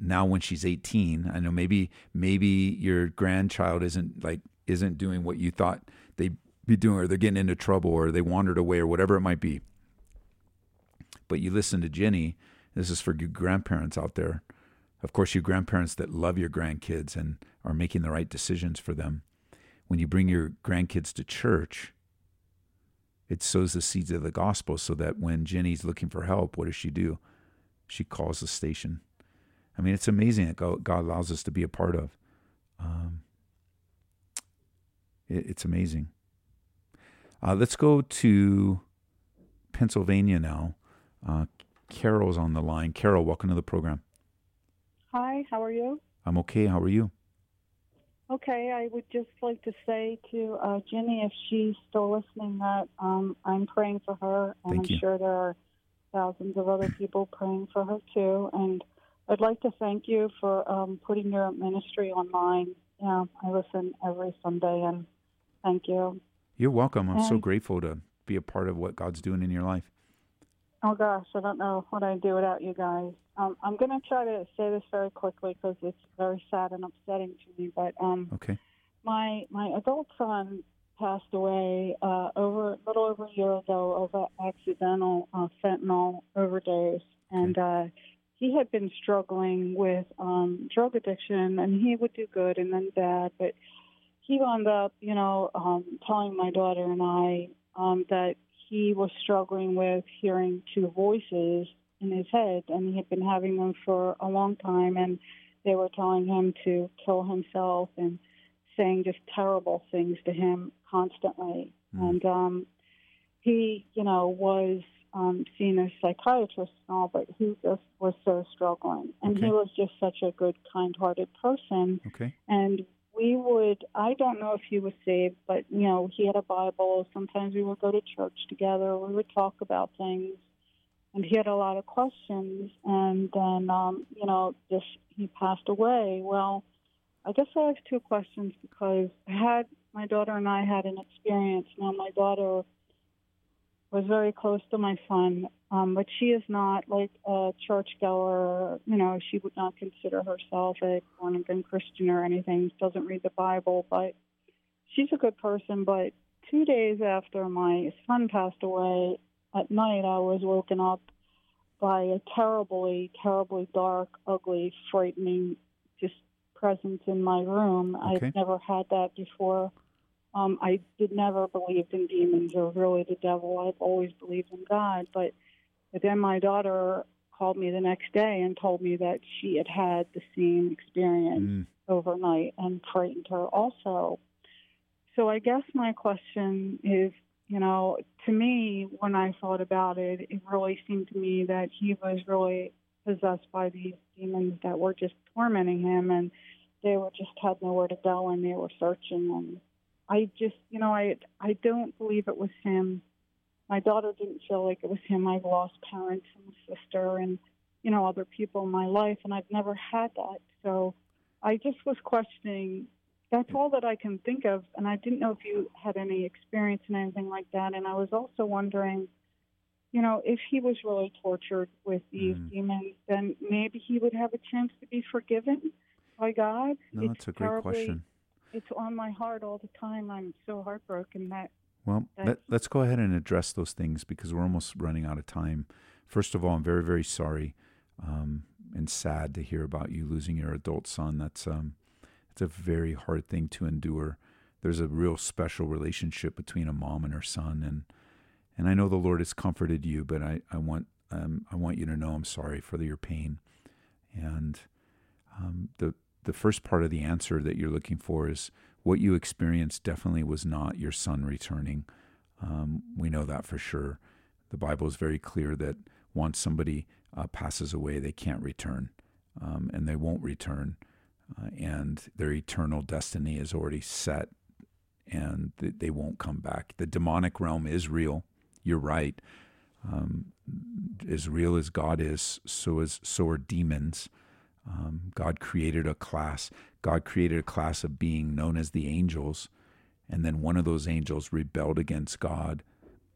now when she's 18, I know maybe maybe your grandchild isn't like isn't doing what you thought they'd be doing, or they're getting into trouble, or they wandered away, or whatever it might be. But you listen to Jenny. This is for you grandparents out there. Of course, you grandparents that love your grandkids and are making the right decisions for them. When you bring your grandkids to church, it sows the seeds of the gospel so that when Jenny's looking for help, what does she do? She calls the station. I mean, it's amazing that God allows us to be a part of. Um, it, it's amazing. Uh, let's go to Pennsylvania now. Uh, Carol's on the line. Carol, welcome to the program. Hi, how are you? I'm okay. How are you? Okay, I would just like to say to uh, Jenny, if she's still listening, that um, I'm praying for her, and Thank I'm you. sure there are thousands of other people praying for her too. And I'd like to thank you for um, putting your ministry online. Yeah, I listen every Sunday, and thank you. You're welcome. I'm so grateful to be a part of what God's doing in your life. Oh gosh, I don't know what I'd do without you guys. Um, I'm going to try to say this very quickly because it's very sad and upsetting to me. But um, Okay. my my adult son passed away uh, over a little over a year ago of an accidental uh, fentanyl overdose, and uh, he had been struggling with um, drug addiction, and he would do good and then bad, but he wound up, you know, um, telling my daughter and I um, that he was struggling with hearing two voices in his head, and he had been having them for a long time, and they were telling him to kill himself and saying just terrible things to him constantly. And um, he, you know, was um, seen as psychiatrist and all, but he just was so struggling. And Okay. he was just such a good, kind-hearted person Okay. and we would i don't know if he was saved but you know he had a bible. Sometimes we would go to church together. We would talk about things. And he had a lot of questions. And then um you know just he passed away. Well i guess i have two questions because i had my daughter and i had an experience. Now my daughter was very close to my son um, but she is not like a churchgoer. You know, she would not consider herself a born again Christian or anything. Doesn't read the Bible, but she's a good person. But two days after my son passed away, at night I was woken up by a terribly, terribly dark, ugly, frightening, just presence in my room. Okay. I've never had that before. Um, I did never believed in demons or really the devil. I've always believed in God, but but then my daughter called me the next day and told me that she had had the same experience overnight and frightened her also. So I guess my question is, you know, to me, when I thought about it, it really seemed to me that he was really possessed by these demons that were just tormenting him and they were just had nowhere to go and they were searching and I just you know, I I don't believe it was him my daughter didn't feel like it was him. I've lost parents and a sister and, you know, other people in my life, and I've never had that. So I just was questioning. That's all that I can think of, and I didn't know if you had any experience in anything like that. And I was also wondering, you know, if he was really tortured with these mm. demons, then maybe he would have a chance to be forgiven. by God. No, it's that's a great question. It's on my heart all the time. I'm so heartbroken that Well, let, let's go ahead and address those things because we're almost running out of time. First of all, I'm very, very sorry um, and sad to hear about you losing your adult son. That's um, it's a very hard thing to endure. There's a real special relationship between a mom and her son, and and I know the Lord has comforted you, but I I want um, I want you to know I'm sorry for your pain, and um, the the first part of the answer that you're looking for is what you experienced definitely was not your son returning. Um, we know that for sure. The Bible is very clear that once somebody uh, passes away, they can't return, um, and they won't return, uh, and their eternal destiny is already set, and th- they won't come back. The demonic realm is real. You're right. Um, as real as God is, so is so are demons. Um, God created a class. God created a class of being known as the angels, and then one of those angels rebelled against God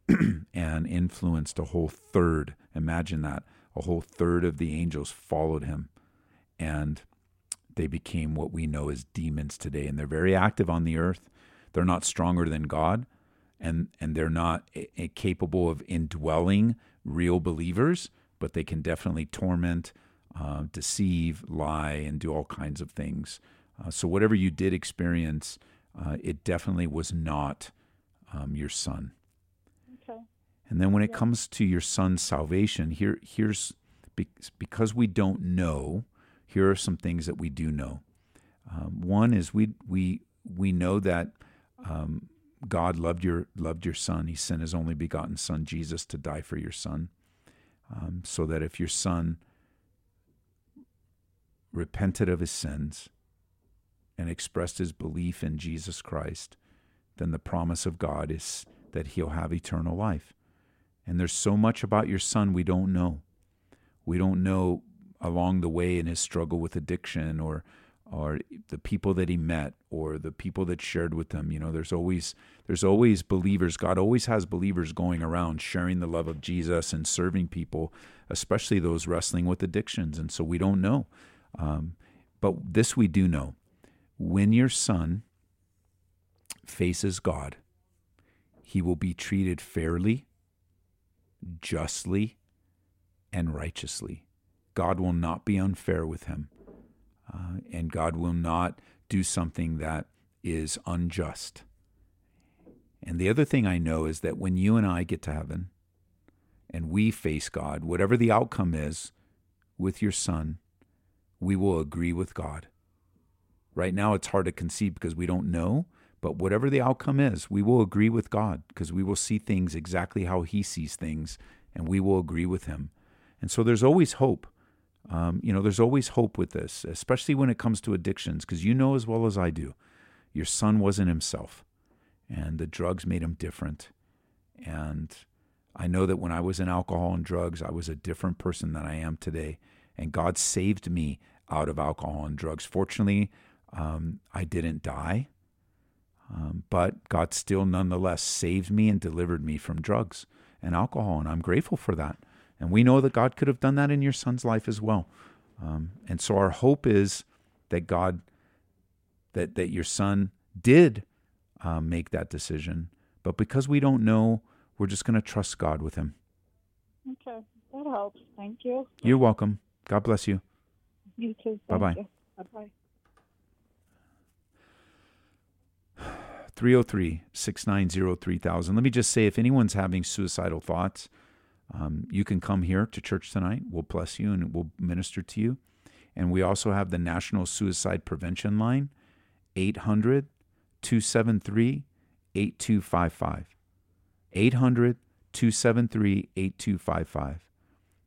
(clears throat) and influenced a whole third. Imagine that a whole third of the angels followed him, and they became what we know as demons today. And they're very active on the earth. They're not stronger than God, and and they're not a, a capable of indwelling real believers, but they can definitely torment uh, deceive, lie, and do all kinds of things. Uh, so, whatever you did experience, uh, it definitely was not um, your son. Okay. And then, when it comes to your son's salvation, here, here's because we don't know. Here are some things that we do know. Um, one is we we we know that um, God loved your loved your son. He sent His only begotten Son Jesus to die for your son, um, so that if your son repented of his sins and expressed his belief in Jesus Christ, then the promise of God is that he'll have eternal life. And there's so much about your son we don't know. We don't know along the way in his struggle with addiction or or the people that he met or the people that shared with him you know there's always there's always believers god always has believers going around sharing the love of jesus and serving people especially those wrestling with addictions and so we don't know um, but this we do know when your son faces God, he will be treated fairly, justly, and righteously. God will not be unfair with him, uh, and God will not do something that is unjust. And the other thing I know is that when you and I get to heaven and we face God, whatever the outcome is with your son, we will agree with God. Right now, it's hard to conceive because we don't know, but whatever the outcome is, we will agree with God because we will see things exactly how He sees things and we will agree with Him. And so there's always hope. Um, you know, there's always hope with this, especially when it comes to addictions, because you know as well as I do, your son wasn't himself, and the drugs made him different. And I know that when I was in alcohol and drugs, I was a different person than I am today. And God saved me out of alcohol and drugs. Fortunately, um, I didn't die, um, but God still nonetheless saved me and delivered me from drugs and alcohol. And I'm grateful for that. And we know that God could have done that in your son's life as well. Um, and so our hope is that God, that, that your son did uh, make that decision. But because we don't know, we're just going to trust God with him. Okay, that helps. Thank you. You're welcome. God bless you. You too. Bye-bye. Bye bye. (sighs) 303 690 3000. Let me just say if anyone's having suicidal thoughts, um, you can come here to church tonight. We'll bless you and we'll minister to you. And we also have the National Suicide Prevention Line, 800 273 8255. 800 273 8255.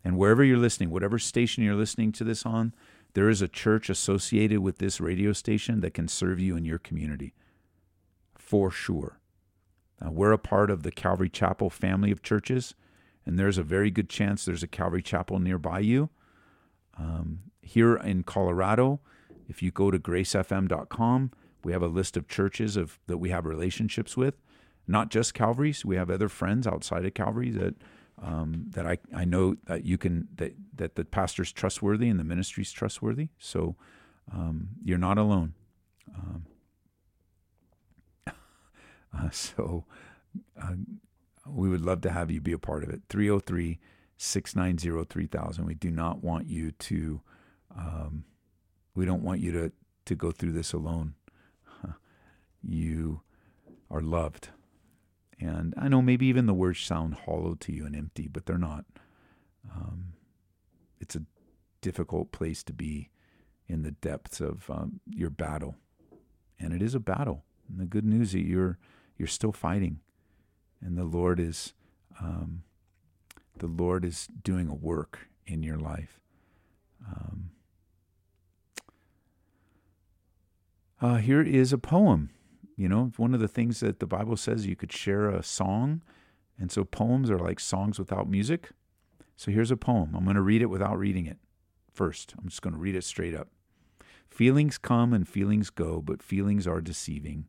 And wherever you're listening, whatever station you're listening to this on, there is a church associated with this radio station that can serve you in your community for sure. Now, we're a part of the Calvary Chapel family of churches, and there's a very good chance there's a Calvary Chapel nearby you. Um, here in Colorado, if you go to gracefm.com, we have a list of churches of that we have relationships with, not just Calvary's. We have other friends outside of Calvary that um, that I, I know that you can that that the pastor's trustworthy and the ministry's trustworthy. So Um, you're not alone. Um, (laughs) uh, so uh, we would love to have you be a part of it. 303 690 3000. We do not want you to, um, we don't want you to, to go through this alone. (laughs) You are loved. And I know maybe even the words sound hollow to you and empty, but they're not. Um, it's a difficult place to be in the depths of um, your battle, and it is a battle. And the good news is that you're you're still fighting, and the Lord is um, the Lord is doing a work in your life. Um, uh, here is a poem. You know, one of the things that the Bible says you could share a song, and so poems are like songs without music. So here's a poem. I'm going to read it without reading it first. I'm just going to read it straight up. Feelings come and feelings go, but feelings are deceiving.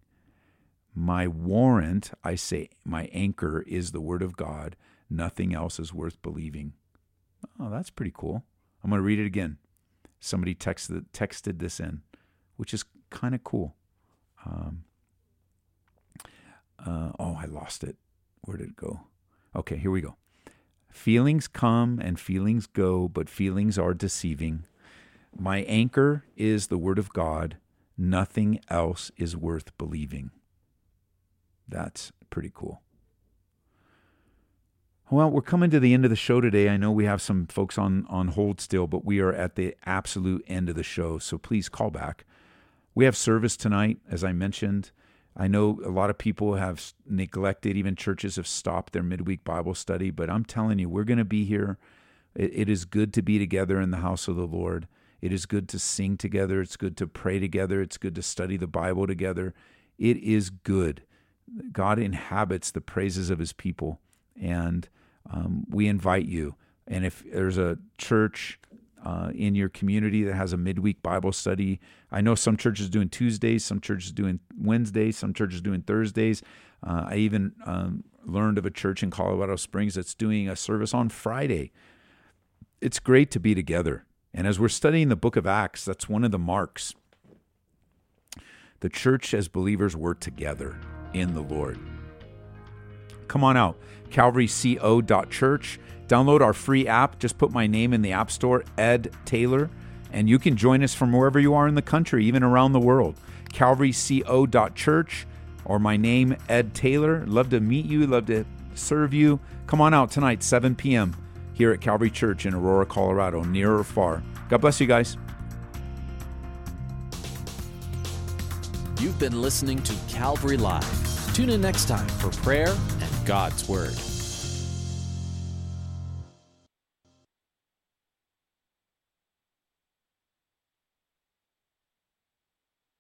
My warrant, I say, my anchor is the word of God. Nothing else is worth believing. Oh, that's pretty cool. I'm going to read it again. Somebody texted texted this in, which is kind of cool. Um, uh, oh, I lost it. Where did it go? Okay, here we go. Feelings come and feelings go, but feelings are deceiving. My anchor is the Word of God. Nothing else is worth believing. That's pretty cool. Well, we're coming to the end of the show today. I know we have some folks on, on hold still, but we are at the absolute end of the show. So please call back. We have service tonight, as I mentioned. I know a lot of people have neglected, even churches have stopped their midweek Bible study, but I'm telling you, we're going to be here. It, it is good to be together in the house of the Lord. It is good to sing together. It's good to pray together. It's good to study the Bible together. It is good. God inhabits the praises of his people. And um, we invite you. And if there's a church uh, in your community that has a midweek Bible study. I know some churches doing Tuesdays, some churches doing Wednesdays, some churches doing Thursdays. Uh, I even um, learned of a church in Colorado Springs that's doing a service on Friday. It's great to be together. And as we're studying the book of Acts, that's one of the marks. The church as believers were together in the Lord. Come on out, calvaryco.church. Download our free app. Just put my name in the App Store, Ed Taylor, and you can join us from wherever you are in the country, even around the world. CalvaryCO.church or my name, Ed Taylor. Love to meet you, love to serve you. Come on out tonight, 7 p.m., here at Calvary Church in Aurora, Colorado, near or far. God bless you guys. You've been listening to Calvary Live. Tune in next time for prayer and God's Word.